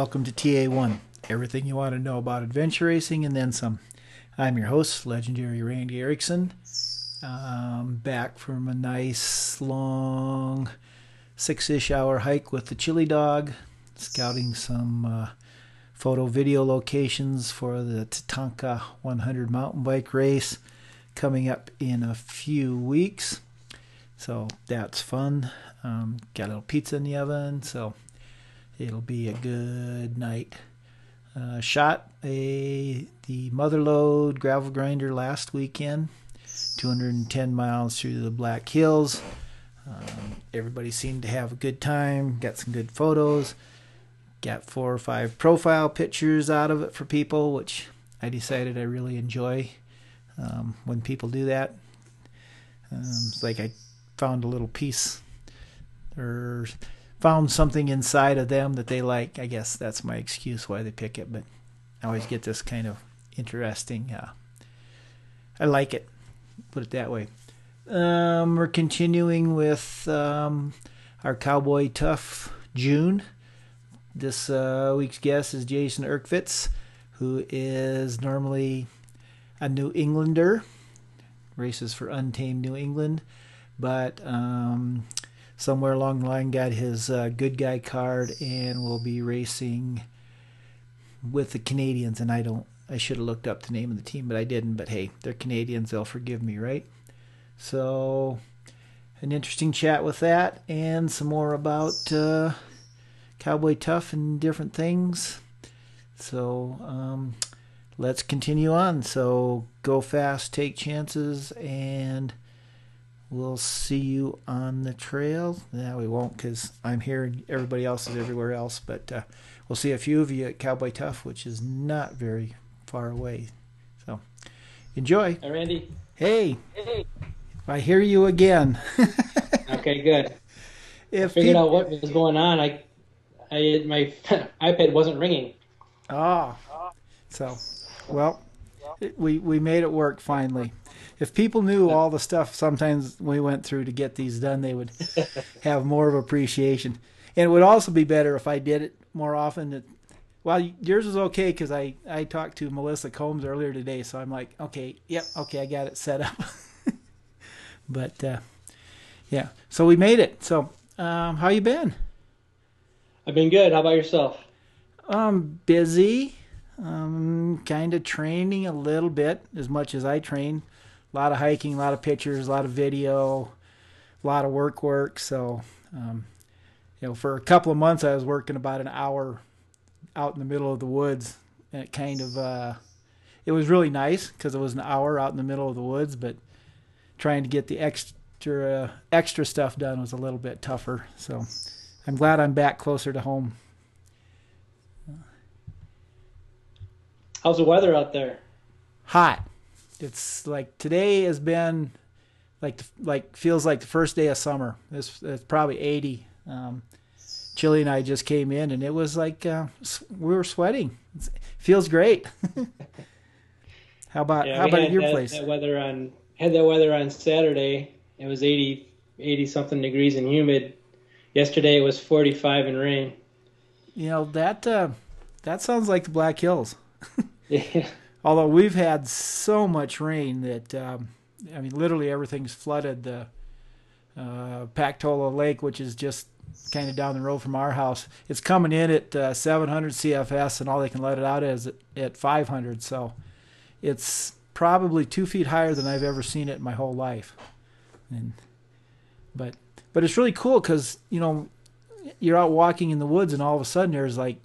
Welcome to TA1, everything you want to know about adventure racing and then some. I'm your host, legendary Randy Erickson. Um, back from a nice, long, six ish hour hike with the chili dog, scouting some uh, photo video locations for the Tatanka 100 mountain bike race coming up in a few weeks. So that's fun. Um, got a little pizza in the oven, so it'll be a good night. Uh, shot a the Motherlode gravel grinder last weekend, 210 miles through the Black Hills. Um, everybody seemed to have a good time. Got some good photos. Got four or five profile pictures out of it for people, which I decided I really enjoy um, when people do that. Um, it's like I found a little piece or found something inside of them that they like. I guess that's my excuse why they pick it, but I always get this kind of interesting. Uh, I like it. Put it that way. Um, we're continuing with um, our Cowboy Tough June. This uh, week's guest is Jason Urckfitz, who is normally a New Englander, races for Untamed New England, but um, somewhere along the line got his uh, good guy card and will be racing with the Canadians. And I don't, I should have looked up the name of the team, but I didn't. But hey, they're Canadians; they'll forgive me, right? So, an interesting chat with that, and some more about uh, Cowboy Tough and different things. So, um, let's continue on. So, go fast, take chances, and we'll see you on the trail. No, we won't because I'm here and everybody else is everywhere else. But uh, we'll see a few of you at Cowboy Tough, which is not very far away. So, enjoy. Hi, Randy. Hey. Hey. I hear you again. okay, good. If I figured peop- out what was going on. I, I my iPad wasn't ringing. Ah. So, well, we we made it work finally. If people knew all the stuff sometimes we went through to get these done, they would have more of appreciation. And it would also be better if I did it more often. It, well, yours was okay because I I talked to Melissa Combs earlier today, so I'm like, okay, yep, okay, I got it set up. but uh, yeah, so we made it. So um, how you been? I've been good. How about yourself? Um, busy. Um, kind of training a little bit as much as I train. A lot of hiking, a lot of pictures, a lot of video, a lot of work work. So, um, you know, for a couple of months I was working about an hour out in the middle of the woods. And it kind of, uh, it was really nice because it was an hour out in the middle of the woods, but trying to get the extra extra stuff done was a little bit tougher. So, I'm glad I'm back closer to home. How's the weather out there? hot. It's like today has been like the, like feels like the first day of summer. It's, it's probably 80. Um, Chili and I just came in and it was like uh, we were sweating. It feels great. how about Yeah, how about at your that, place? That weather on had that weather on Saturday. It was 80, 80 something degrees and humid. Yesterday it was 45 and rain. You know that uh, that sounds like the Black Hills. Yeah. Although we've had so much rain that um, I mean, literally everything's flooded. The uh, Pactola Lake, which is just kind of down the road from our house, it's coming in at uh, 700 CFS, and all they can let it out is at, at 500. So it's probably two feet higher than I've ever seen it in my whole life. And but but it's really cool because you know you're out walking in the woods, and all of a sudden there's like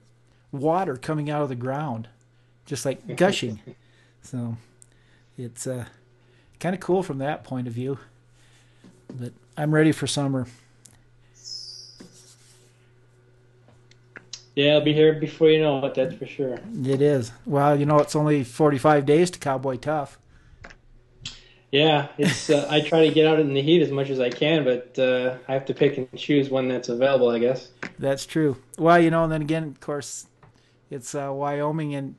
water coming out of the ground just like gushing. so it's uh, kind of cool from that point of view. But I'm ready for summer. Yeah, I'll be here before you know it, that's for sure. It is. Well, you know, it's only 45 days to Cowboy Tough. Yeah, it's uh, I try to get out in the heat as much as I can, but uh, I have to pick and choose when that's available, I guess. That's true. Well, you know, and then again, of course, it's uh, Wyoming, and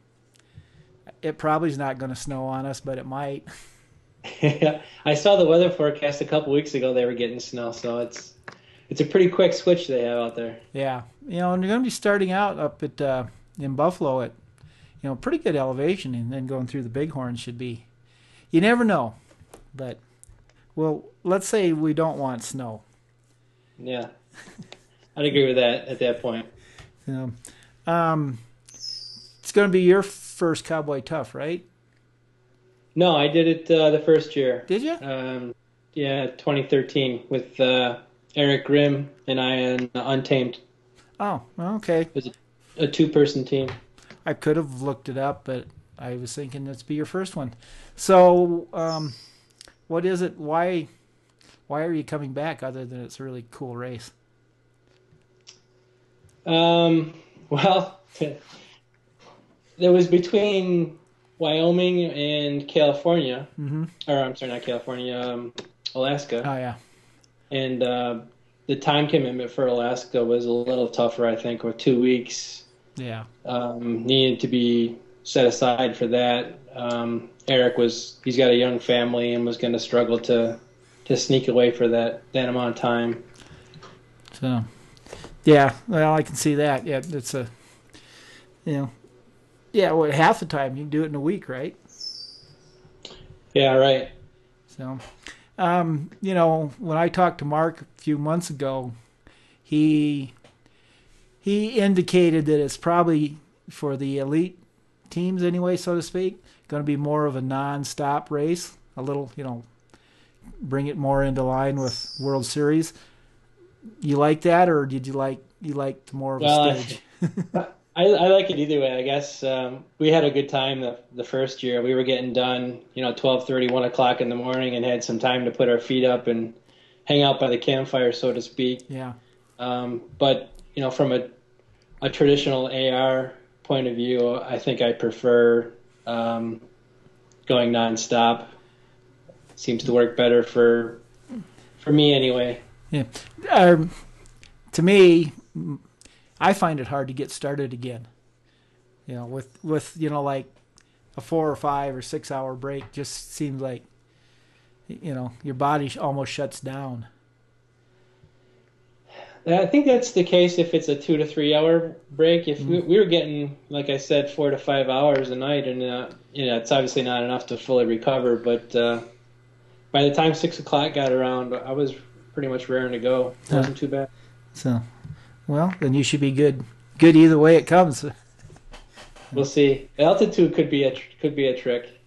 it probably is not going to snow on us, but it might. I saw the weather forecast a couple weeks ago. They were getting snow, so it's it's a pretty quick switch they have out there. Yeah, you know, and you're going to be starting out up at uh, in Buffalo at you know pretty good elevation, and then going through the Bighorn should be. You never know, but well, let's say we don't want snow. Yeah, I'd agree with that at that point. Yeah. Um, it's going to be your first Cowboy Tough, right? No, I did it uh, the first year. Did you? Um, yeah, 2013 with uh, Eric Grimm and I and Untamed. Oh, okay. It was a, a two-person team. I could have looked it up, but I was thinking this be your first one. So, um, what is it? Why, why are you coming back? Other than it's a really cool race. Um, well, there was between Wyoming and California, mm-hmm. or I'm sorry, not California, um, Alaska. Oh yeah. And uh, the time commitment for Alaska was a little tougher, I think, with two weeks. Yeah. Um, needed to be set aside for that. Um, Eric was he's got a young family and was going to struggle to to sneak away for that that amount of time. So, yeah, well, I can see that. Yeah, it's a, you know, yeah, well, half the time you can do it in a week, right? Yeah, right. So, um, you know, when I talked to Mark a few months ago, he he indicated that it's probably for the elite teams anyway, so to speak, going to be more of a non-stop race. A little, you know, bring it more into line with World Series. You like that, or did you like you liked more of well, a stage? I, I like it either way. I guess um, we had a good time the the first year. We were getting done, you know, twelve thirty, one o'clock in the morning, and had some time to put our feet up and hang out by the campfire, so to speak. Yeah. Um, but you know, from a a traditional AR point of view, I think I prefer um, going nonstop. Seems to work better for for me anyway. Yeah. Um, to me, I find it hard to get started again. You know, with with you know like a four or five or six hour break just seems like you know your body almost shuts down. I think that's the case if it's a two to three hour break. If mm we, we, were getting, like I said, four to five hours a night, and uh, you know, it's obviously not enough to fully recover. But uh, by the time six o'clock got around, I was pretty much raring to go. It wasn't too bad. So, well, then you should be good. Good either way it comes. We'll see. Altitude could be a could be a trick.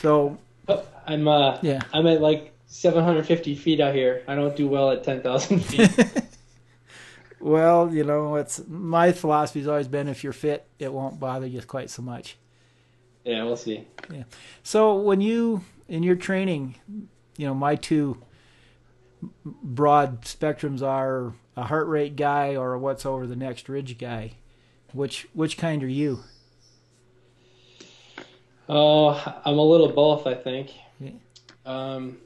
So, oh, I'm uh, yeah, I'm at like 750 feet out here. I don't do well at 10,000 feet. Well, you know, it's my philosophy's always been if you're fit, it won't bother you quite so much. Yeah, we'll see. Yeah. So when you in your training, you know, my two broad spectrums are a heart rate guy or a what's over the next ridge guy. Which which kind are you? Oh, I'm a little both, I think. Yeah. Um,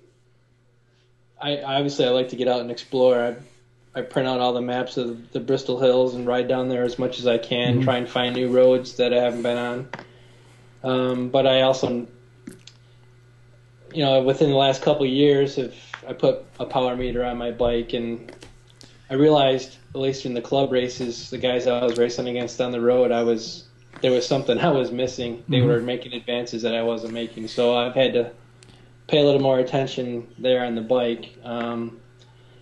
I obviously I like to get out and explore. I I print out all the maps of the Bristol Hills and ride down there as much as I can, mm-hmm. try and find new roads that I haven't been on. Um, but I also, you know, within the last couple of years, have I put a power meter on my bike, and I realized, at least in the club races, the guys I was racing against on the road, I was there was something I was missing. They mm-hmm. were making advances that I wasn't making, so I've had to pay a little more attention there on the bike. Um,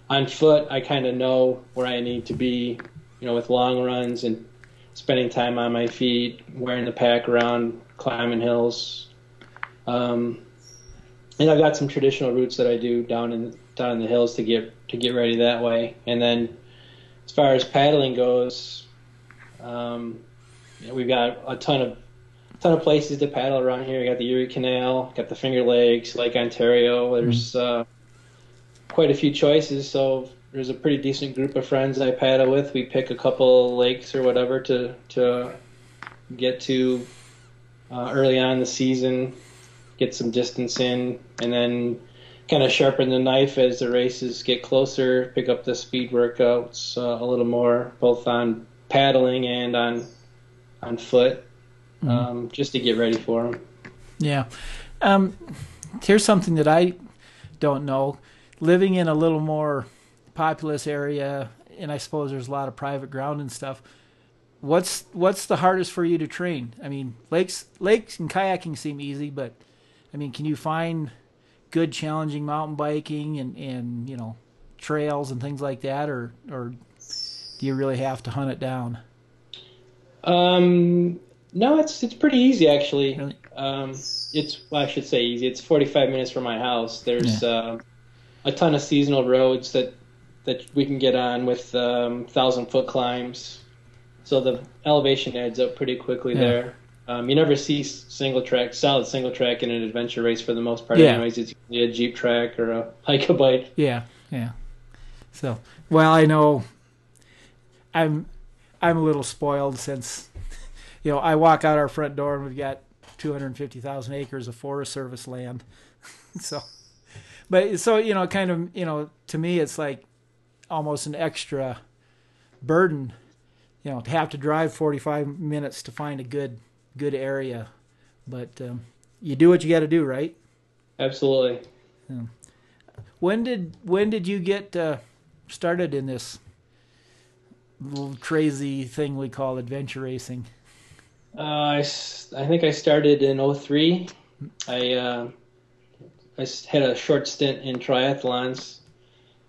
on foot, I kind of know where I need to be, you know, with long runs and spending time on my feet, wearing the pack around, climbing hills. Um, and I've got some traditional routes that I do down in down in the hills to get to get ready that way. And then, as far as paddling goes, um, you know, we've got a ton of ton of places to paddle around here. We got the Erie Canal, got the Finger Lakes, Lake Ontario. There's mm-hmm. uh, quite a few choices. So there's a pretty decent group of friends I paddle with. We pick a couple lakes or whatever to to get to uh, early on in the season, get some distance in, and then kind of sharpen the knife as the races get closer. Pick up the speed workouts uh, a little more, both on paddling and on on foot, mm-hmm. um, just to get ready for them. Yeah. Um, here's something that I don't know living in a little more populous area, and I suppose there's a lot of private ground and stuff. What's what's the hardest for you to train? I mean, lakes lakes and kayaking seem easy, but I mean, can you find good challenging mountain biking and and you know trails and things like that, or or do you really have to hunt it down? Um, no, it's it's pretty easy actually. Really? Um, it's well, I should say easy. It's 45 minutes from my house. There's Yeah. uh, a ton of seasonal roads that that we can get on with um, thousand foot climbs, so the elevation adds up pretty quickly Yeah. there. Um, you never see single track, solid single track in an adventure race for the most part. Yeah. Anyways, it's usually a jeep track or a hike a bike. Yeah, yeah. So, well, I know I'm I'm a little spoiled since you know I walk out our front door and we've got 250,000 acres of Forest Service land. so, but so you know, kind of you know, to me, it's like almost an extra burden, you know, to have to drive 45 minutes to find a good good area. But um, you do what you got to do, right? Absolutely. When did when did you get uh, started in this little crazy thing we call adventure racing? Uh, I, I think I started in 03. I, uh, I had a short stint in triathlons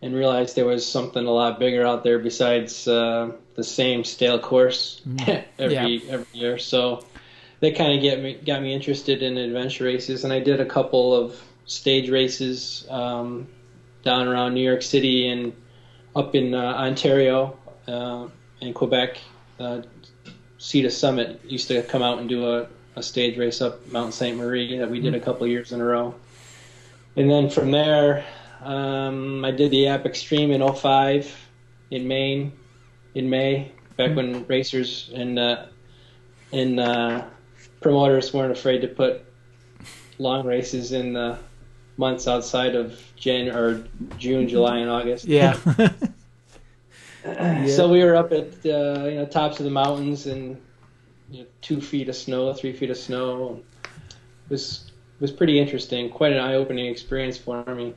and realized there was something a lot bigger out there besides uh, the same stale course every every year. So that kind of get me got me interested in adventure races, and I did a couple of stage races um, down around New York City and up in uh, Ontario uh, and Quebec. Uh, Cedar Summit used to come out and do a, a stage race up Mount St. Marie that we did a couple of years in a row. And then from there, um, I did the App Extreme in 05 in Maine, in May, back when racers and uh, and uh, promoters weren't afraid to put long races in the months outside of Jan or June, July, and August. Yeah, So we were up at uh, you know tops of the mountains and you know, two feet of snow, three feet of snow. It was was pretty interesting. Quite an eye opening experience for me.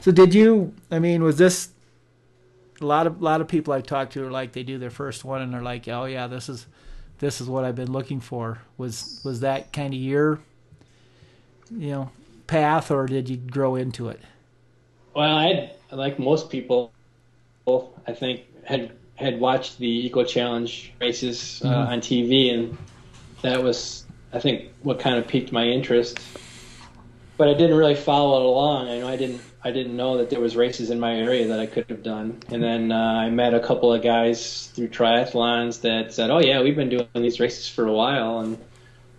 so did you? I mean, was this a lot of a lot of people I talked to are like they do their first one and they're like, oh yeah, this is this is what I've been looking for. Was was that kind of your you know path, or did you grow into it? Well, I like most people, I think had had watched the Eco Challenge races uh, Mhm. on TV, and that was I think what kind of piqued my interest. But I didn't really follow it along. I know I didn't I didn't know that there was races in my area that I could have done. And then uh, I met a couple of guys through triathlons that said, "Oh yeah, we've been doing these races for a while," and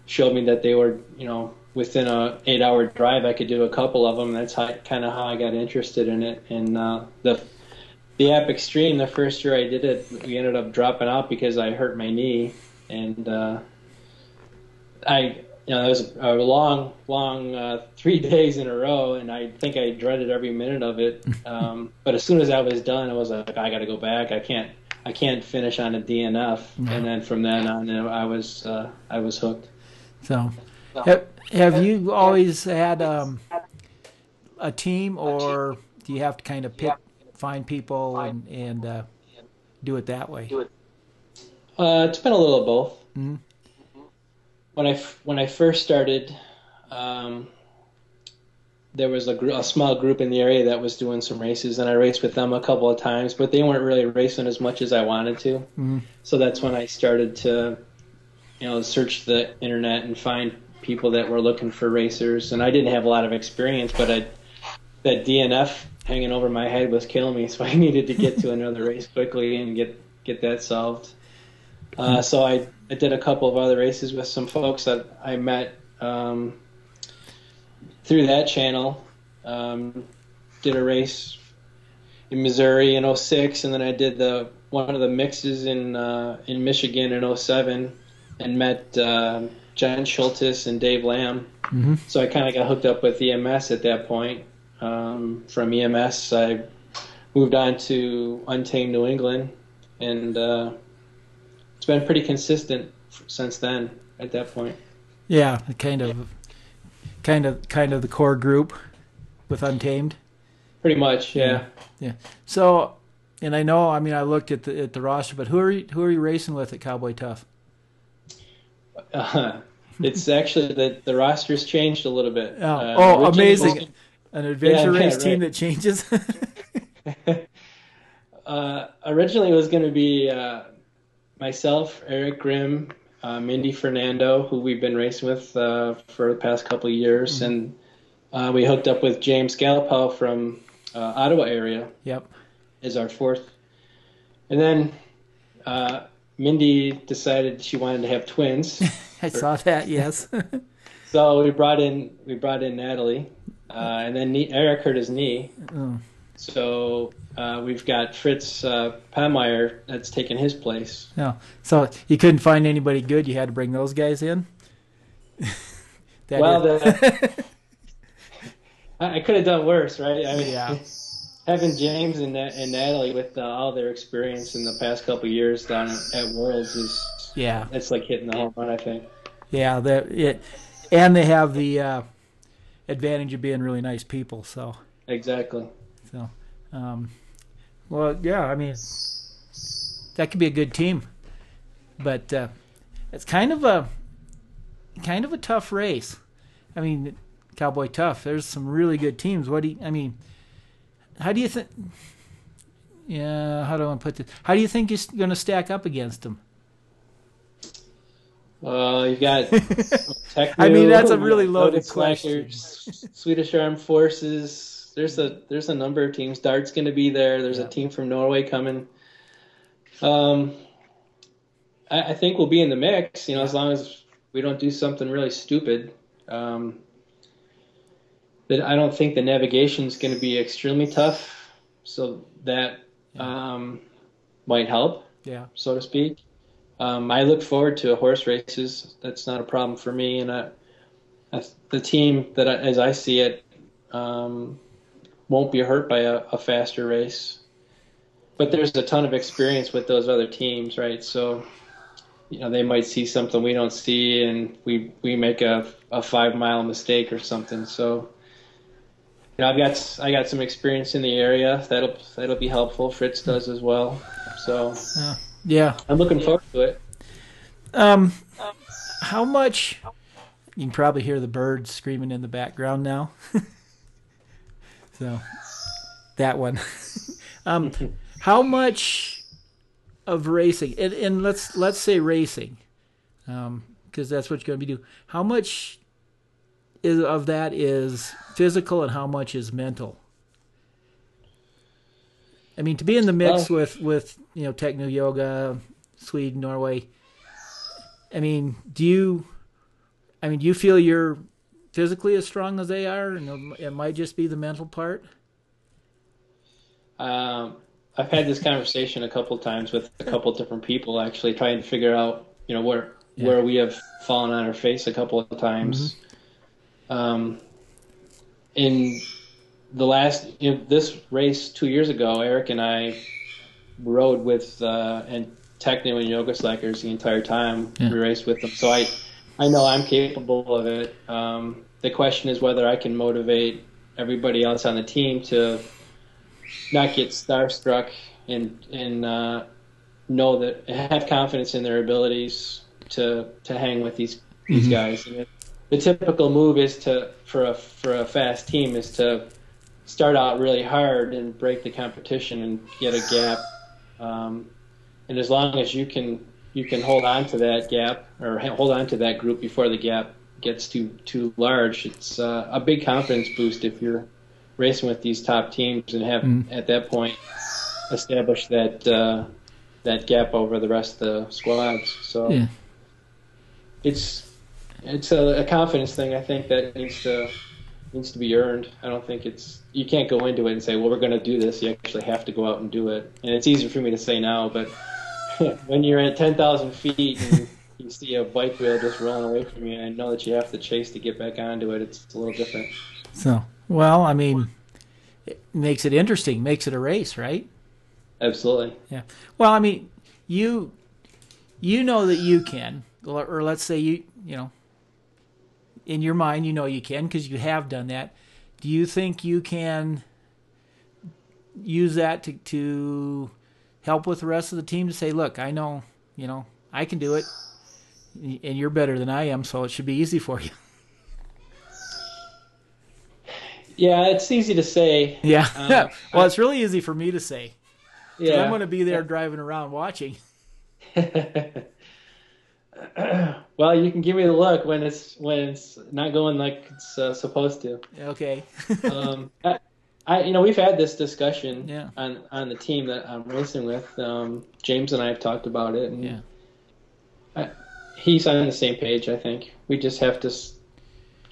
showed me that they were you know within a eight hour drive I could do a couple of them. That's kind of how I got interested in it. And uh, the the App Extreme, the first year I did it, we ended up dropping out because I hurt my knee, and uh, I you know it was a long long uh, three days in a row, and I think I dreaded every minute of it. Um, but as soon as I was done, I was like, I got to go back. I can't. I can't finish on a DNF, Yeah. and then from then on, you know, I was uh, I was hooked. So, have, have you always had um, a team, or do you have to kind of pick, find people, and and uh, do it that way? Uh, it's been a little of both. Mhm. When I when I first started, um, there was a, gr- a small group in the area that was doing some races, and I raced with them a couple of times, but they weren't really racing as much as I wanted to. Mhm. So that's when I started to, you know, search the internet and find people that were looking for racers. And I didn't have a lot of experience, but I, that DNF hanging over my head was killing me, so I needed to get to another race quickly and get get that solved. Uh, so I, I did a couple of other races with some folks that I met um, through that channel. Um, did a race in Missouri in 06, and then I did the one of the mixes in uh, in Michigan in 07, and met uh, John Schultes and Dave Lamb. Mhm. So I kind of got hooked up with EMS at that point. Um, from EMS, I moved on to Untamed New England, and uh, it's been pretty consistent since then. At that point, Yeah, kind of, kind of, kind of the core group. with Untamed. Pretty much, yeah. Yeah. So, and I know, I mean, I looked at the at the roster, but who are you, who are you racing with at Cowboy Tough? Uh, it's actually the the roster's changed a little bit. Oh, Uh, oh originally it was amazing! An adventure Yeah, yeah, race team that changes. Uh, originally, it was going to be uh, myself, Eric Grimm, uh, Mindy Fernando, who we've been racing with uh, for the past couple of years, Mm-hmm. and uh, we hooked up with James Gallipow from uh, Ottawa area yep. is our fourth. And then uh, Mindy decided she wanted to have twins, I saw that. Yes. so we brought in we brought in Natalie, uh, and then Eric hurt his knee, Oh. So uh, we've got Fritz uh, Pameyer that's taken his place. no. So you couldn't find anybody good. You had to bring those guys in. Well, the, I, I could have done worse, right? I mean, Yeah. having James and, and Natalie with uh, all their experience in the past couple of years down at, at Worlds is yeah. it's like hitting the home run. I think. Yeah, that it, and they have the uh, advantage of being really nice people. So, Exactly. Um, well, yeah, I mean, that could be a good team, but uh, it's kind of a kind of a tough race. I mean, Cowboy Tough. There's some really good teams. What do you, I mean? How do you think? Yeah, how do I put this? How do you think you're going to stack up against them? Uh, you got. I mean, that's a really loaded question. Swedish Armed Forces. There's a there's a number of teams. Dart's going to be there. There's Yeah. a team from Norway coming. Um, I, I think we'll be in the mix. You know, as long as we don't do something really stupid. Um, but I don't think the navigation is going to be extremely tough. So that um, might help Yeah, so to speak. Um, I look forward to horse races. That's not a problem for me. And I, I, the team that, I, as I see it, um, won't be hurt by a, a faster race. But there's a ton of experience with those other teams, right? So, you know, they might see something we don't see, and we we make a, a five mile mistake or something. So, you know, I've got I got some experience in the area. That'll that'll be helpful. Fritz does as well. So yeah. I'm looking forward to it. Um, how much? You can probably hear the birds screaming in the background now. so, that one. um, how much of racing? And, and let's let's say racing, because that's what you're going to be doing. How much is of that is physical, and how much is mental? I mean, to be in the mix Well- with with you know Tecnu yoga, Sweden, Norway. I mean, do you? I mean, do you feel you're physically as strong as they are, and it might just be the mental part? Um, I've had this conversation a couple times with a couple different people, actually trying to figure out, you know, where Yeah. where we have fallen on our face a couple of times. Um, in the last, you know, this race two years ago, Eric and I rode with uh, and Tecnu and Yoga Slackers the entire time. Yeah. We raced with them, so I I know I'm capable of it. Um, the question is whether I can motivate everybody else on the team to not get starstruck and and uh, know that have confidence in their abilities to to hang with these these Mhm. guys. It, the typical move is to for a for a fast team is to start out really hard and break the competition and get a gap. Um, and as long as you can you can hold on to that gap or hold on to that group before the gap gets too too large, it's uh, a big confidence boost if you're racing with these top teams and have Mhm. at that point established that uh, that gap over the rest of the squads. So Yeah. it's it's a, a confidence thing. I think that needs to needs to be earned. I don't think it's you can't go into it and say, well, we're going to do this. You actually have to go out and do it. And it's easier for me to say now, but when you're at ten thousand feet and you see a bike wheel just rolling away from you, and I know that you have to chase to get back onto it. It's a little different. So, well, I mean, it makes it interesting, makes it a race, right? Absolutely. Yeah. Well, I mean, you you know that you can, or, or let's say you you know, in your mind, you know you can because you have done that. do you think you can use that to to help with the rest of the team to say, look, I know, you know, I can do it, and you're better than I am, so it should be easy for you. Yeah, it's easy to say. Yeah. Um, well, it's really easy for me to say. Yeah. I'm going to be there driving around watching. well, you can give me the look when it's when it's not going like it's uh, supposed to. Okay. um, I, I, you know, we've had this discussion yeah. on on the team that I'm racing with. Um, James and I have talked about it, and yeah. I, he's on the same page. I think we just have to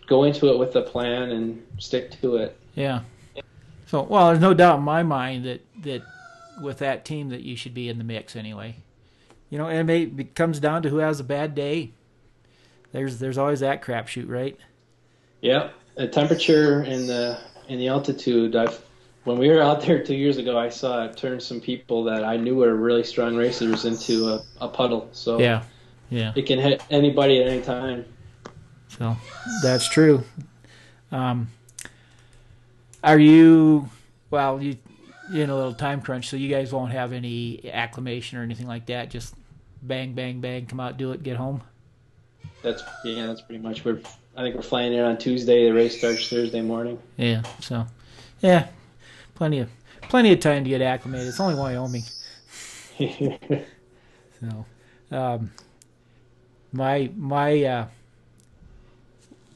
go into it with a plan and stick to it. Yeah. So, well, there's no doubt in my mind that that with that team that you should be in the mix anyway. You know, and it, comes down to who has a bad day. There's there's always that crapshoot, right? Yeah, the temperature and the and the altitude. I've when we were out there two years ago, I saw it turn some people that I knew were really strong racers into a, a puddle. So yeah, yeah, it can hit anybody at any time. So that's true. Um, are you? Well, you you're in a little time crunch, so you guys won't have any acclimation or anything like that. Just bang, bang, bang, come out, do it, get home. That's yeah, that's pretty much. We're I think we're flying in on Tuesday. The race starts Thursday morning. Yeah, so yeah, plenty of plenty of time to get acclimated. It's only Wyoming. so, um, my my uh,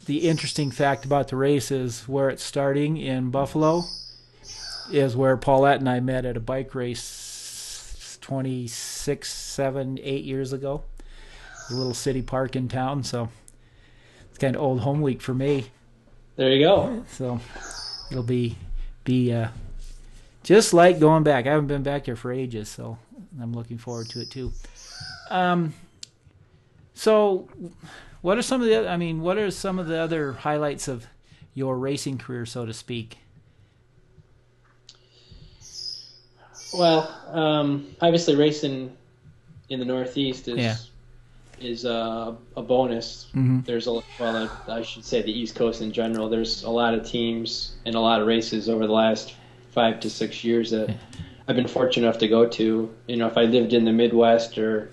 the interesting fact about the race is where it's starting in Buffalo is where Paulette and I met at a bike race 26, 7, 8 years ago. A little city park in town, so it's kind of old home week for me. There you go. So it'll be be uh, just like going back. I haven't been back there for ages, so I'm looking forward to it too. Um, so what are some of the? other, I mean, what are some of the other highlights of your racing career, so to speak? Well, um, obviously, racing in the Northeast is yeah. Is uh, a bonus. Mm-hmm. There's a well, I should say the East Coast in general. There's a lot of teams and a lot of races over the last five to six years that. I've been fortunate enough to go to. You know, if I lived in the Midwest or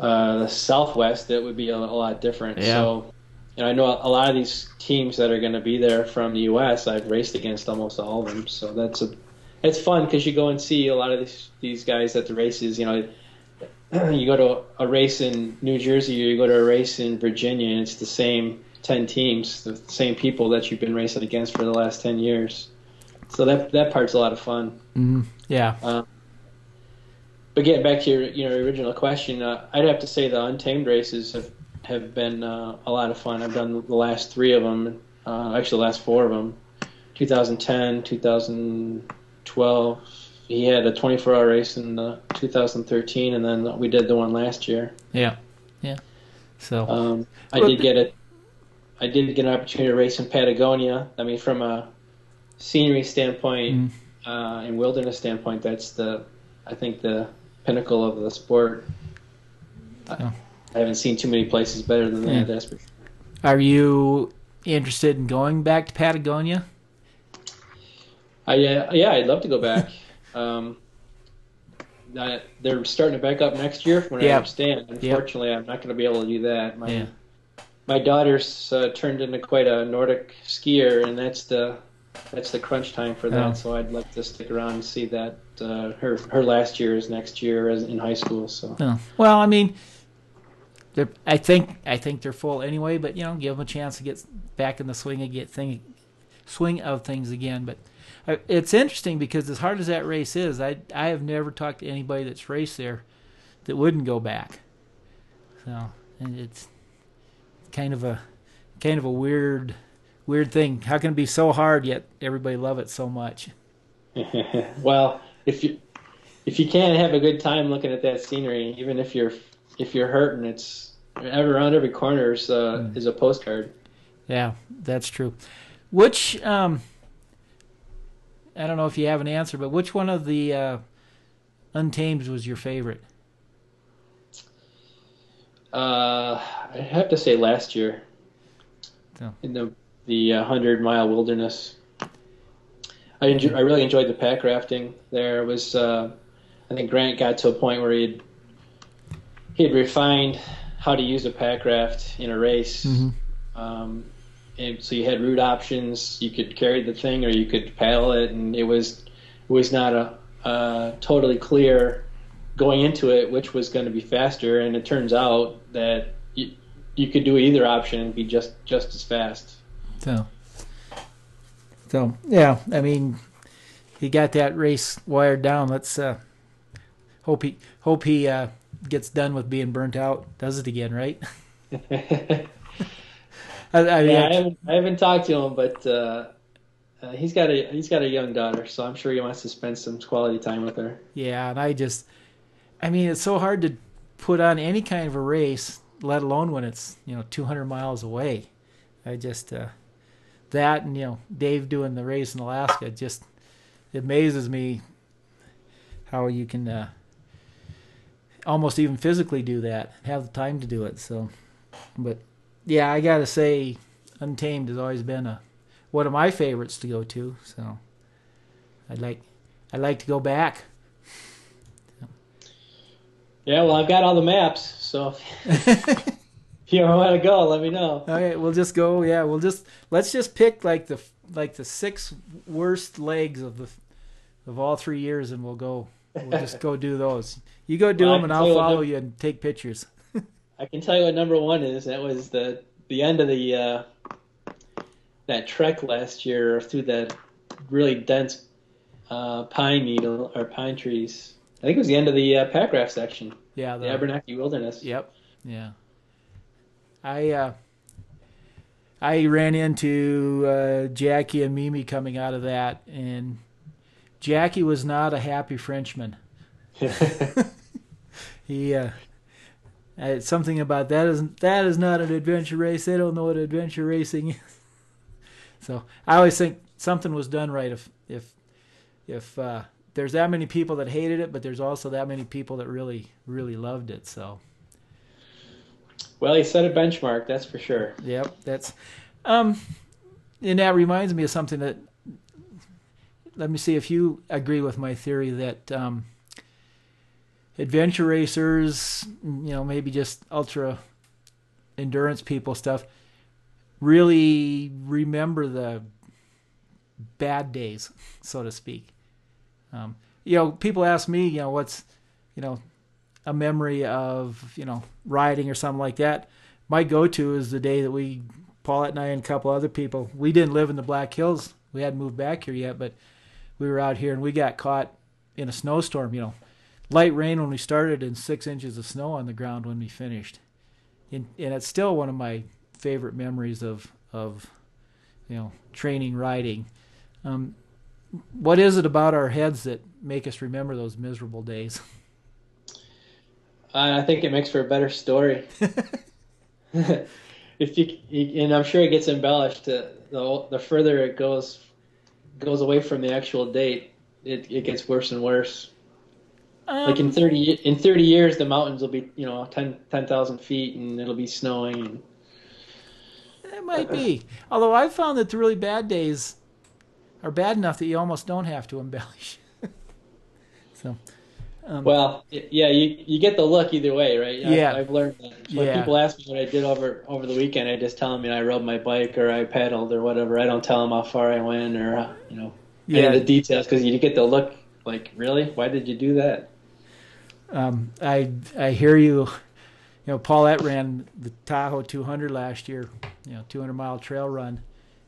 uh, the Southwest, it would be a, a lot different. Yeah. So, you know, I know a lot of these teams that are going to be there from the U.S. I've raced against almost all of them, so that's a it's fun because you go and see a lot of these these guys at the races. You know, you go to a race in New Jersey or you go to a race in Virginia, and it's the same ten teams, the same people that you've been racing against for the last ten years. So that that part's a lot of fun. Mm-hmm. Yeah. Um, but getting back to your you know original question, uh, I'd have to say the untamed races have have been uh, a lot of fun. I've done the last three of them, uh, actually the last four of them, 2010, 2012. He had a 24-hour race in uh, 2013, and then we did the one last year. Yeah, yeah. So um, I did get it. I did get an opportunity to race in Patagonia. I mean, from a scenery standpoint mm. uh, and wilderness standpoint, that's the I think the pinnacle of the sport. I haven't seen too many places better than Yeah. that. That's for are you interested in going back to Patagonia? I uh, yeah, I'd love to go back. um, I, they're starting to back up next year, from what Yeah. I understand. Unfortunately, I'm not going to be able to do that. My Yeah. my daughter's uh, turned into quite a Nordic skier, and that's the that's the crunch time for that. Oh. So I'd like to stick around and see that. Uh, her her last year is next year as in high school. So No. Well, I mean, they're, I think I think they're full anyway, but you know, give them a chance to get back in the swing and get thing, swing of things again. But it's interesting because as hard as that race is, I I have never talked to anybody that's raced there that wouldn't go back. So and it's kind of a kind of a weird weird thing. How can it be so hard yet everybody love it so much? well, if you if you can't have a good time looking at that scenery, even if you're if you're hurting, it's around every corner is uh, Mm. is a postcard. Yeah, that's true. Which um, I don't know if you have an answer, but which one of the uh, Untamed was your favorite? Uh, I have to say last year Oh. in the the uh, hundred mile wilderness. I enjoy, I really enjoyed the pack rafting there. It was uh, I think Grant got to a point where he'd he had refined how to use a pack raft in a race. Mm-hmm. Um, and so you had route options. You could carry the thing or you could paddle it, and it was it was not a, totally clear going into it which was going to be faster. And it turns out that you, you could do either option and be just just as fast. So, so yeah, I mean, he got that race wired down. Let's uh, hope he hope he uh, gets done with being burnt out. Does it again, right? I, I, yeah, I, haven't, I haven't talked to him, but uh, uh, he's got a he's got a young daughter, so I'm sure he wants to spend some quality time with her. Yeah, and I just, I mean, it's so hard to put on any kind of a race, let alone when it's you know 200 miles away. I just uh, that and you know Dave doing the race in Alaska just it amazes me how you can uh, almost even physically do that, have the time to do it. So, but yeah, I gotta say, Untamed has always been a one of my favorites to go to. So, I'd like I'd like to go back. Yeah, well, I've got all the maps, so if you want to go, let me know. Okay, we'll just go. Yeah, we'll just let's just pick like the like the six worst legs of the of all three years, and we'll go. We'll just go do those. You go do well, them, and I'll follow you and take pictures. I can tell you what number one is. That was the the end of the uh, that trek last year through that really dense uh, pine needle or pine trees. I think it was the end of the uh, section. Yeah, the, the Abernathy Wilderness. Yep. Yeah. I uh, I ran into uh, Jackie and Mimi coming out of that, and Jackie was not a happy Frenchman. he uh, uh, something about that isn't that is not an adventure race. They don't know what adventure racing is. so I always think something was done right if if if uh, there's that many people that hated it, but there's also that many people that really really loved it. So. Well, he set a benchmark, that's for sure. Yep, that's, um, and that reminds me of something that. Let me see if you agree with my theory that um, adventure racers, you know, maybe just ultra endurance people stuff, really remember the bad days, so to speak. Um, you know, people ask me, you know, what's, you know, a memory of, you know, riding or something like that. My go-to is the day that we, Paulette and I and a couple other people, we didn't live in the Black Hills. We hadn't moved back here yet, but we were out here and we got caught in a snowstorm, you know, light rain when we started and six inches of snow on the ground when we finished. And, and it's still one of my favorite memories of, of you know, training riding. Um, what is it about our heads that make us remember those miserable days? I think it makes for a better story. if you, and I'm sure it gets embellished. Uh, the the further it goes goes away from the actual date, it it gets worse and worse. Um, like in thirty in thirty years, the mountains will be you know 10 10,000 feet, and it'll be snowing. And... It might be. Although I've found that the really bad days are bad enough that you almost don't have to embellish. so. Um, well, yeah, you you get the look either way, right? Yeah, I, have learned that. When yeah. people ask me what I did over over the weekend, I just tell them, you know, I rode my bike or I paddled or whatever. I don't tell them how far I went or you know yeah. any of the details because you get the look like, really, why did you do that? Um, I I hear you. You know, Paulette ran the Tahoe 200 last year. You know, 200 mile trail run,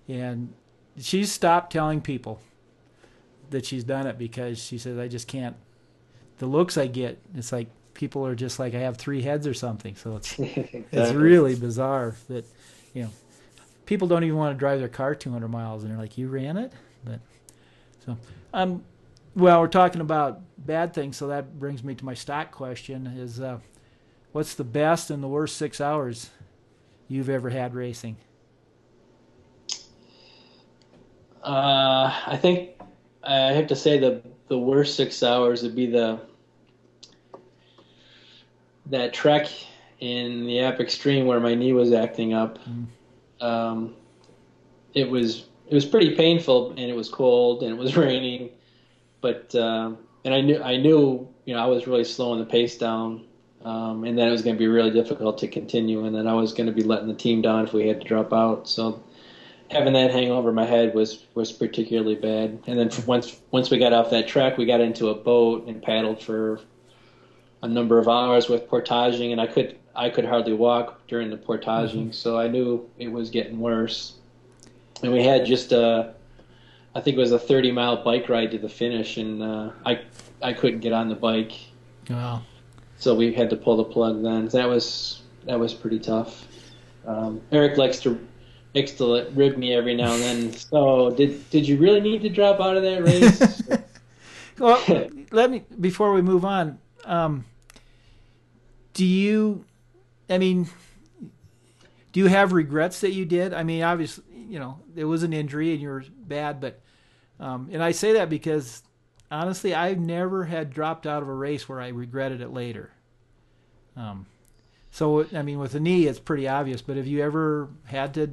and she's stopped telling people that she's done it because she says I just can't. The looks I get, it's like people are just like I have three heads or something. So it's exactly. it's really bizarre that you know people don't even want to drive their car 200 miles and they're like you ran it, but so um well, we're talking about bad things, so that brings me to my stock question: Is uh, what's the best and the worst six hours you've ever had racing? Uh, I think I have to say the the worst six hours would be the that trek in the App Extreme where my knee was acting up. Mm. Um, it was it was pretty painful, and it was cold, and it was raining, but uh, and I knew I knew you know I was really slowing the pace down, um, and then it was going to be really difficult to continue, and then I was going to be letting the team down if we had to drop out. So having that hang over my head was was particularly bad. And then once once we got off that track, we got into a boat and paddled for a number of hours with portaging, and I could I could hardly walk during the portaging, mm-hmm. so I knew it was getting worse. And we had just a, I think it was a 30 mile bike ride to the finish, and uh, I I couldn't get on the bike. Wow. So we had to pull the plug then. That was that was pretty tough. Um, Eric likes to likes to rib me every now and then. So did did you really need to drop out of that race? well, let me before we move on. Um, do you? I mean, do you have regrets that you did? I mean, obviously, you know, it was an injury and you were bad, but um, and I say that because honestly, I've never had dropped out of a race where I regretted it later. Um, so I mean, with a knee, it's pretty obvious. But have you ever had to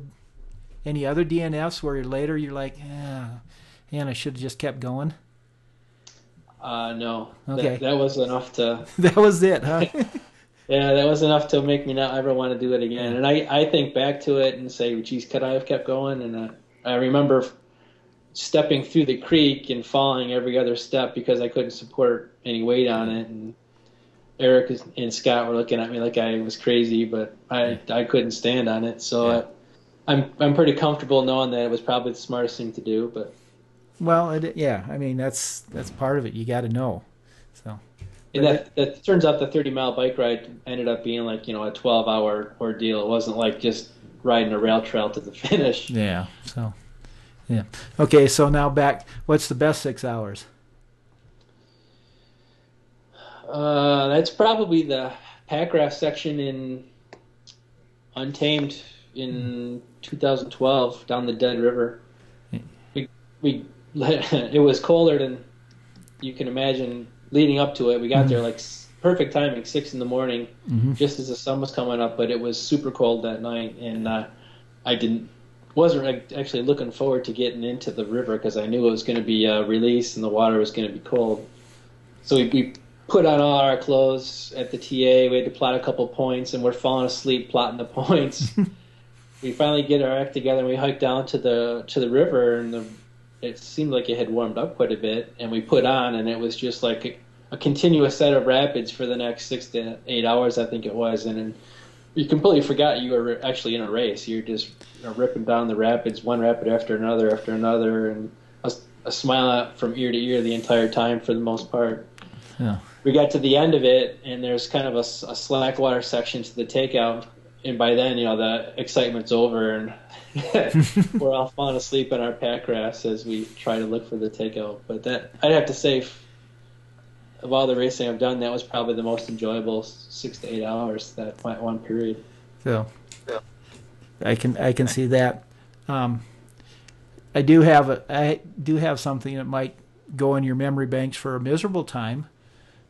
any other DNFs where later you're like, yeah, man, I should have just kept going? Uh, no. Okay. That, that was enough to. that was it, huh? yeah, that was enough to make me not ever want to do it again. And I, I think back to it and say, geez, could I have kept going? And uh, I remember stepping through the creek and falling every other step because I couldn't support any weight on it. And Eric and Scott were looking at me like I was crazy, but I I couldn't stand on it. So yeah. I, I'm I'm pretty comfortable knowing that it was probably the smartest thing to do. But well, it, yeah, I mean that's that's part of it. You got to know. So. And that, that turns out the 30 mile bike ride ended up being like you know a 12 hour ordeal. It wasn't like just riding a rail trail to the finish. Yeah. So. Yeah. Okay. So now back. What's the best six hours? Uh, that's probably the Packraft section in Untamed in 2012 down the Dead River. We we it was colder than you can imagine leading up to it. We got mm-hmm. there like perfect timing, six in the morning, mm-hmm. just as the sun was coming up. But it was super cold that night, and uh, I didn't wasn't actually looking forward to getting into the river because I knew it was going to be uh, a release and the water was going to be cold. So we, we put on all our clothes at the TA. We had to plot a couple points, and we're falling asleep plotting the points. we finally get our act together, and we hike down to the to the river, and the, it seemed like it had warmed up quite a bit. And we put on, and it was just like a, a continuous set of rapids for the next six to eight hours, I think it was, and. and you completely forgot you were actually in a race. You're just you know, ripping down the rapids, one rapid after another after another, and a, a smile from ear to ear the entire time for the most part. Yeah we got to the end of it, and there's kind of a, a slack water section to the takeout. And by then, you know, the excitement's over, and we're all falling asleep in our Packrafts as we try to look for the takeout. But that I'd have to say, of all the racing I've done, that was probably the most enjoyable six to eight hours that one period. So, yeah. I can I can see that. Um, I do have a I do have something that might go in your memory banks for a miserable time.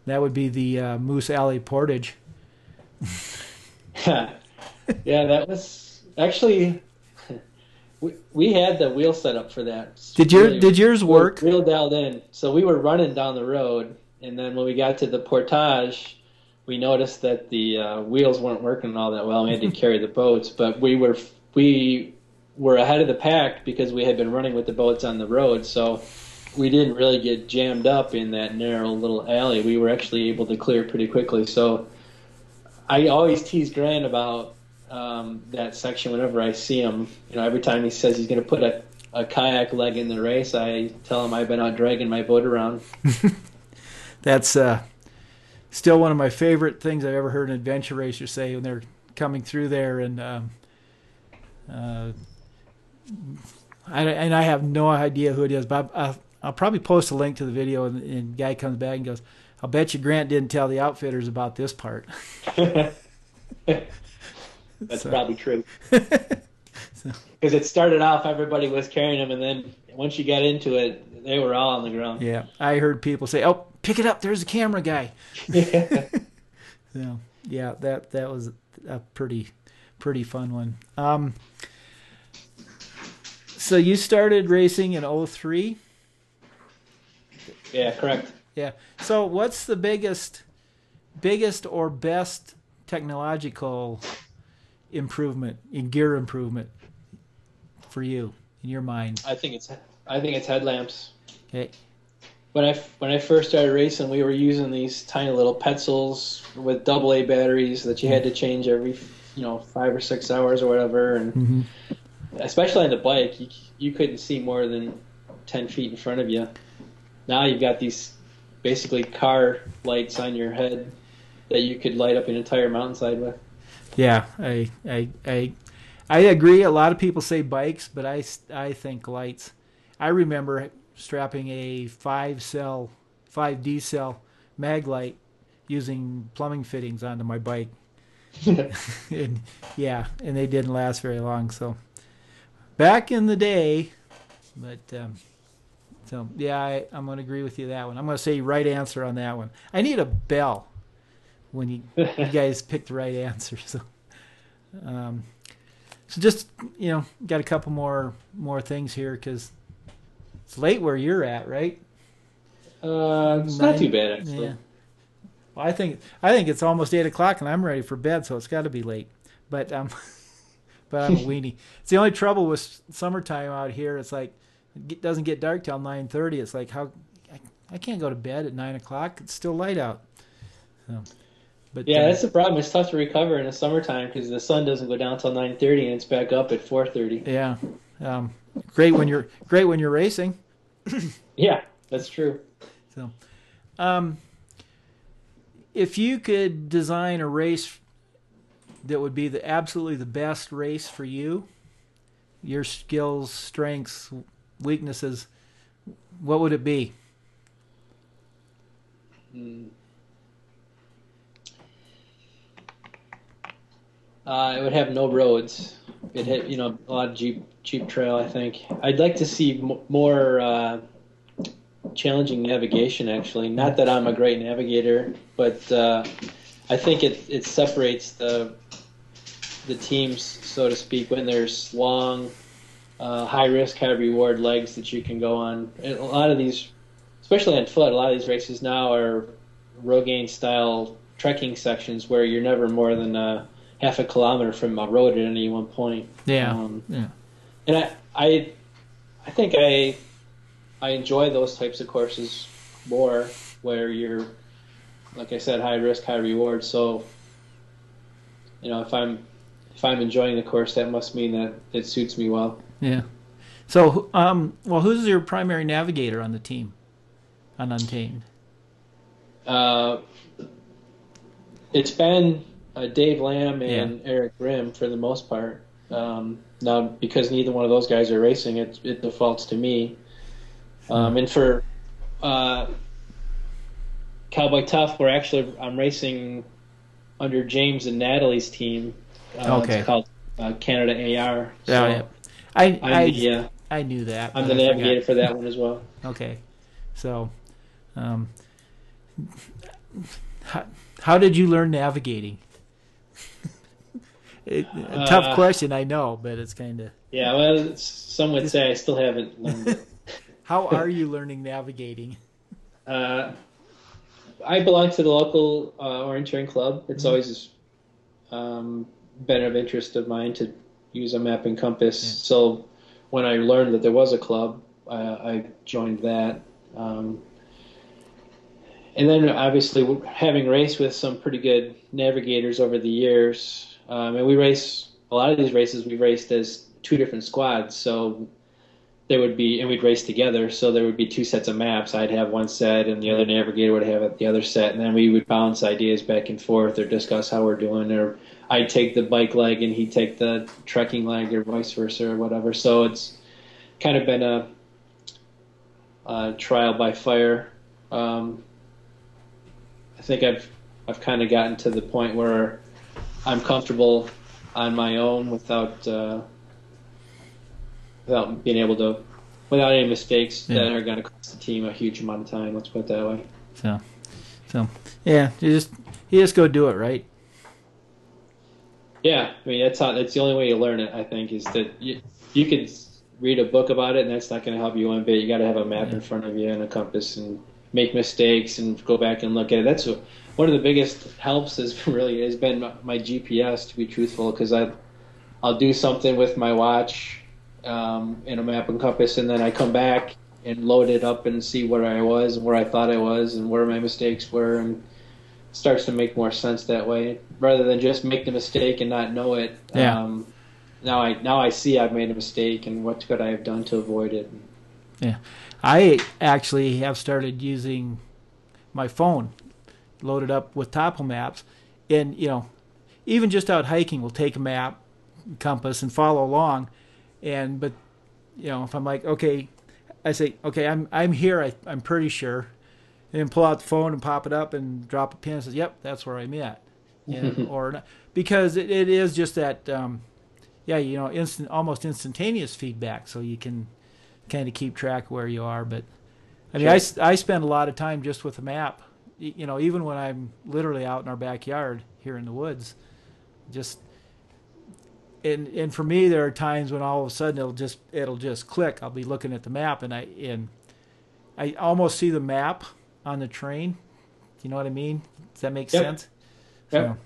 That would be the uh, Moose Alley Portage. yeah, that was actually we, we had the wheel set up for that. Did your really, did yours work? Real dialed in. So we were running down the road, and then when we got to the portage, we noticed that the uh, wheels weren't working all that well. We had to carry the boats, but we were we were ahead of the pack because we had been running with the boats on the road. So we didn't really get jammed up in that narrow little alley. We were actually able to clear pretty quickly. So I always tease Grant about um, that section whenever I see him. You know, every time he says he's going to put a, a kayak leg in the race, I tell him I've been out dragging my boat around. That's uh, still one of my favorite things I've ever heard an adventure racer say when they're coming through there and. Um, uh, I, and I have no idea who it is, but I, I'll probably post a link to the video, and, and guy comes back and goes, "I'll bet you Grant didn't tell the outfitters about this part." That's so. probably true. Because it started off, everybody was carrying them, and then once you got into it, they were all on the ground. Yeah, I heard people say, "Oh, pick it up! There's a camera guy." Yeah. so yeah, that that was a pretty pretty fun one. Um, So you started racing in 03? Yeah, correct. Yeah. So what's the biggest biggest or best technological improvement in gear improvement for you in your mind? I think it's I think it's headlamps. Okay. When I when I first started racing, we were using these tiny little Petzls with double A batteries that you had to change every you know five or six hours or whatever, and Mm-hmm. especially on the bike, you you couldn't see more than ten feet in front of you. Now you've got these basically car lights on your head that you could light up an entire mountainside with. Yeah, I, I, I, I agree. A lot of people say bikes, but I, I think lights. I remember strapping a five cell, five D cell mag light using plumbing fittings onto my bike. and yeah, and they didn't last very long. So back in the day, but um, so yeah, I, I'm going to agree with you that one. I'm going to say right answer on that one. I need a bell when you, you guys pick the right answer. So, um, so just you know, got a couple more more things here because it's late where you're at, right? Uh, it's not too bad actually. Yeah. Well, I think I think it's almost eight o'clock and I'm ready for bed, so it's got to be late. But um, but I'm a weenie. It's the only trouble with summertime out here. It's like it doesn't get dark till nine thirty. It's like how I, I can't go to bed at nine o'clock. It's still light out. So, but Yeah, uh, that's the problem. It's tough to recover in the summertime because the sun doesn't go down till nine thirty, and it's back up at four thirty. yeah. Um, great when you're great when you're racing. Yeah, that's true. So, um, if you could design a race that would be the absolutely the best race for you, your skills, strengths, weaknesses, what would it be? Mm. Uh, it would have no roads. It hit you know, a lot of cheap, cheap trail. I think I'd like to see m- more uh, challenging navigation. Actually, not that I'm a great navigator, but uh, I think it it separates the the teams, so to speak, when there's long, uh, high risk, high reward legs that you can go on. And a lot of these, especially on foot, a lot of these races now are Rogaine style trekking sections where you're never more than uh, half a kilometer from my road at any one point. Yeah, Um, yeah, and I, I, I think I, I enjoy those types of courses more, where you're, like I said, high risk, high reward. So, you know, if I'm, if I'm enjoying the course, that must mean that it suits me well. yeah. So, um, well, who's your primary navigator on the team, on Untamed? Uh, it's been uh, Dave Lamb and Eric Grimm for the most part. Um, now, because neither one of those guys are racing, it, it defaults to me. Um, and for uh, Cowboy Tough, we're actually I'm racing under James and Natalie's team. Uh, Okay. It's called uh, Canada AR. So Yeah, yeah. I I, the, uh, I knew that. I'm the I forgot. navigator for that one as well. Okay, so, um, how, how did you learn navigating? It, a tough Uh, question, I know, but it's kind of. Yeah, well, some would say I still haven't learned it. How are you learning navigating? Uh, I belong to the local uh, orienteering club. It's Mhm. always um, been of interest of mine to use a mapping compass. Yeah. So when I learned that there was a club, uh, I joined that. Um, and then obviously having raced with some pretty good navigators over the years, um, and we race a lot of these races. We've raced as two different squads, so there would be, and we'd race together. So there would be two sets of maps. I'd have one set, and the other navigator would have the other set, and then we would bounce ideas back and forth, or discuss how we're doing, or I'd take the bike leg and he'd take the trekking leg, or vice versa, or whatever. So it's kind of been a, a trial by fire. Um, I think I've I've kind of gotten to the point where I'm comfortable on my own without. Uh, without being able to, without any mistakes that are going to cost the team a huge amount of time. Let's put it that way. So, so yeah, you just you just go do it, right? Yeah, I mean that's how that's the only way you learn it. I think is that you you could read a book about it, and that's not going to help you one bit. You got to have a map in front of you and a compass, and make mistakes and go back and look at it. That's one of the biggest helps. Has really has been my GPS, to be truthful, because I I'll do something with my watch um, in a map and compass, and then I come back and load it up and see where I was and where I thought I was and where my mistakes were, and it starts to make more sense that way rather than just make the mistake and not know it. Yeah. Um, now I now I see I've made a mistake and what could I have done to avoid it. Yeah, I actually have started using my phone loaded up with topo maps, and you know, even just out hiking, we'll take a map, compass, and follow along. And but you know, if I'm like, okay, I say, okay, I'm I'm here. I, I'm pretty sure, and then pull out the phone and pop it up and drop a pin and says, yep, that's where I'm at, and, or not. because it, it is just that. Um, yeah, you know, instant, almost instantaneous feedback, so you can kind of keep track where you are. But I mean, Sure. I, I spend a lot of time just with a map. You know, even when I'm literally out in our backyard here in the woods, just and and for me, there are times when all of a sudden it'll just it'll just click. I'll be looking at the map and I and I almost see the map on the train. You know what I mean? Does that make Yep. sense? Yep. So,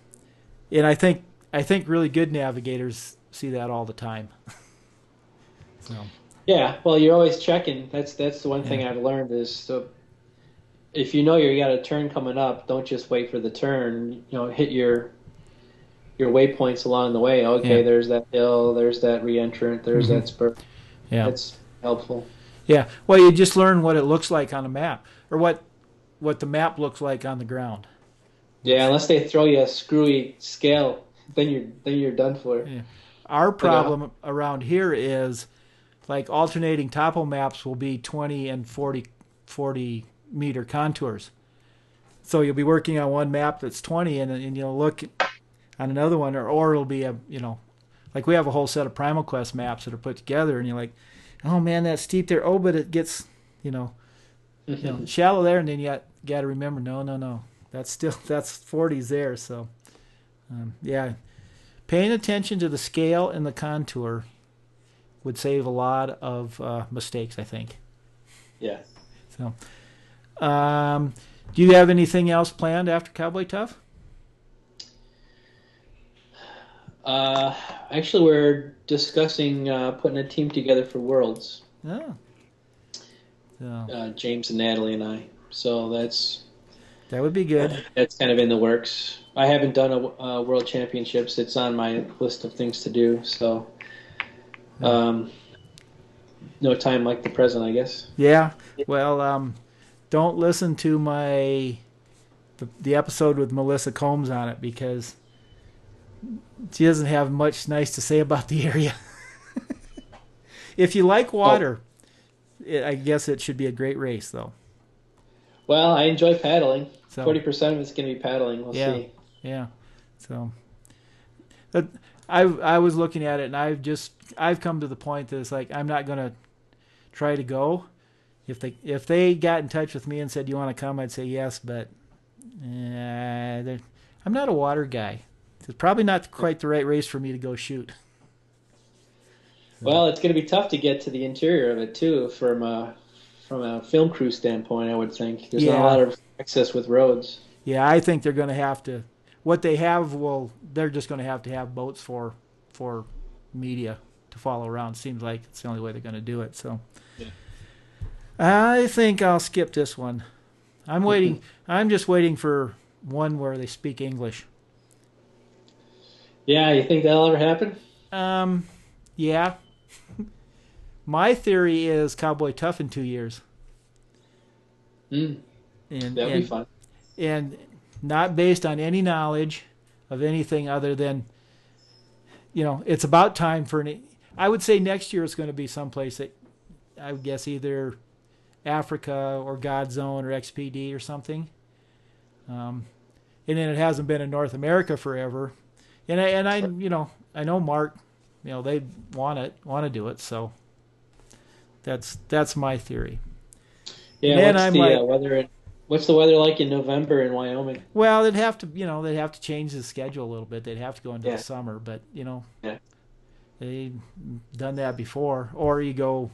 and I think I think really good navigators see that all the time. so Yeah, well, you're always checking. That's that's the one thing I've learned is so if you know you got a turn coming up, don't just wait for the turn. You know, hit your your waypoints along the way. Okay, Yeah. there's that hill, there's that reentrant, there's Mhm. that spur. yeah, That's helpful. yeah. Well, you just learn what it looks like on a map, or what what the map looks like on the ground. Yeah, unless they throw you a screwy scale, then you're then you're done for. Yeah. Our problem around here is like alternating topo maps will be 20 and 40, 40 meter contours. So you'll be working on one map that's 20 and, and you'll look on another one or, or it'll be a, you know, like we have a whole set of Primal Quest maps that are put together and you're like, oh man, that's steep there. Oh, but it gets, you know, you know shallow there. And then you got, got to remember, no, no, no, that's still, that's 40s there. So, um, yeah, paying attention to the scale and the contour would save a lot of uh, mistakes, I think. yeah. So, um, do you have anything else planned after Cowboy Tough? Uh, actually, we're discussing uh, putting a team together for Worlds. Oh. So Uh, James and Natalie and I. So that's that would be good. That's kind of in the works. I haven't done a, uh World Championships. It's on my list of things to do. So, um, no time like the present, I guess. Yeah. Well, um, don't listen to my the, the episode with Melissa Combs on it because she doesn't have much nice to say about the area. if you like water, it, I guess it should be a great race, though. Well, I enjoy paddling. So Forty percent of it's going to be paddling. We'll Yeah. see. Yeah. So but I I was looking at it and I've just I've come to the point that it's like I'm not gonna try to go. If they if they got in touch with me and said you want to come, I'd say yes, but uh, I'm not a water guy. It's probably not quite the right race for me to go shoot. Well, it's going to be tough to get to the interior of it too, from a from a film crew standpoint. I would think there's not a lot of access with roads. Yeah, I think they're going to have to. What they have well, they're just going to have to have boats for for media to follow around. Seems like it's the only way they're going to do it. So Yeah. I think I'll skip this one. I'm waiting. I'm just waiting for one where they speak English. Yeah, you think that'll ever happen? Um, yeah. My theory is Cowboy Tough in two years, Mm, and that'd and, be fun. and not based on any knowledge of anything other than you know it's about time for an i would say next year is going to be someplace that i would guess either africa or GODZone or xpd or something um, and then it hasn't been in north america forever and i and i you know i know mark you know they want it want to do it so that's that's my theory Yeah, what's the like- uh, weather? In, what's the weather like in November in Wyoming? Well, they'd have to, you know, they'd have to change the schedule a little bit. They'd have to go into Yeah. the summer, but you know, Yeah. They've done that before. Or you go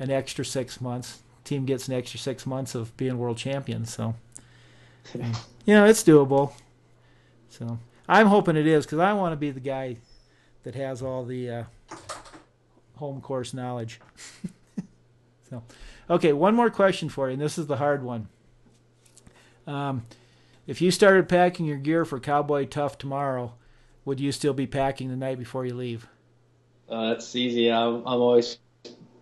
an extra six months. Team gets an extra six months of being world champions. So, you know, it's doable. So I'm hoping it is because I want to be the guy that has all the uh, home course knowledge. so, okay, one more question for you, and this is the hard one. Um, if you started packing your gear for Cowboy Tough tomorrow, would you still be packing the night before you leave? Uh, that's easy. I'm, I'm always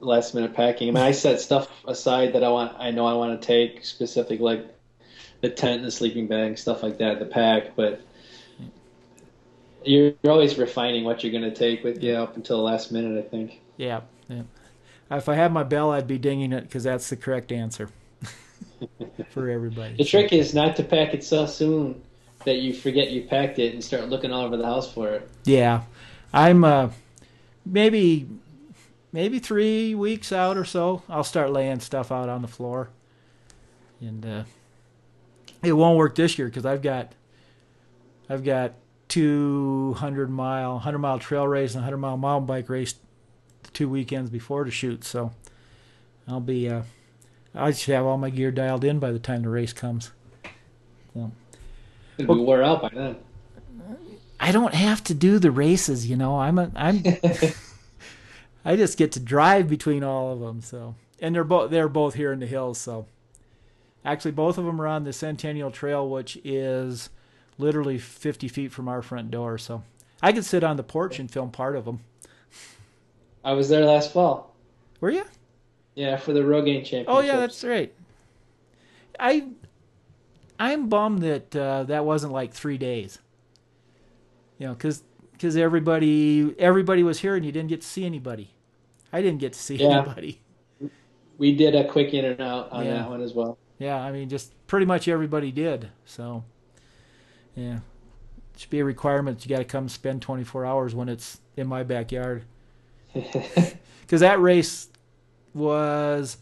last minute packing. I mean, I set stuff aside that I want. I know I want to take specific, like the tent, the sleeping bag, stuff like that, the pack. But you're, you're always refining what you're going to take with you up until the last minute. I think. Yeah, yeah. If I had my bell, I'd be dinging it because that's the correct answer for everybody. The trick is not to pack it so soon that you forget you packed it and start looking all over the house for it. Yeah, I'm uh, maybe maybe three weeks out or so. I'll start laying stuff out on the floor, and uh, it won't work this year because I've got I've got 200 mile 100 mile trail race and 100 mile mountain bike race two weekends before to shoot. So I'll be uh, I should have all my gear dialed in by the time the race comes. So. It'll be wore out by then. I don't have to do the races, you know. I'm a I'm I just get to drive between all of them. So, and they're both they're both here in the hills. So, actually, both of them are on the Centennial Trail, which is literally 50 feet from our front door. So, I could sit on the porch and film part of them. I was there last fall. Were you? Yeah, for the Rogaine Championship. Oh yeah, that's right. I I'm bummed that uh, that wasn't like three days. You know, because because everybody everybody was here and you didn't get to see anybody. I didn't get to see yeah. anybody. We did a quick in and out on yeah. that one as well. Yeah, I mean, just pretty much everybody did. So, yeah, it should be a requirement. You got to come spend 24 hours when it's in my backyard. Because that race was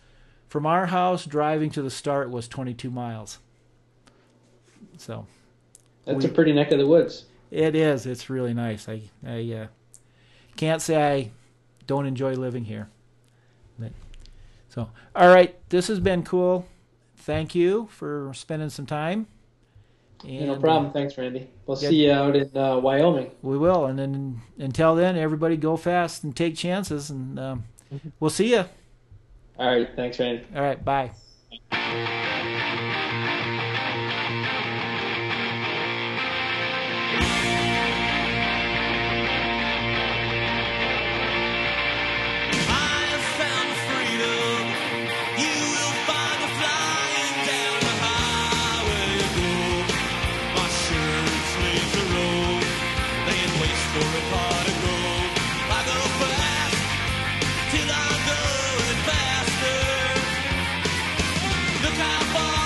from our house driving to the start was 22 miles. So that's we, a pretty neck of the woods. It is. It's really nice. I I uh, can't say I don't enjoy living here. But, so all right, this has been cool. Thank you for spending some time. And, no problem. Thanks, Randy. We'll see you out in uh, Wyoming. We will. And then until then, everybody go fast and take chances, and um, mm-hmm. we'll see you. All right. Thanks, Randy. All right. Bye. I'll fall.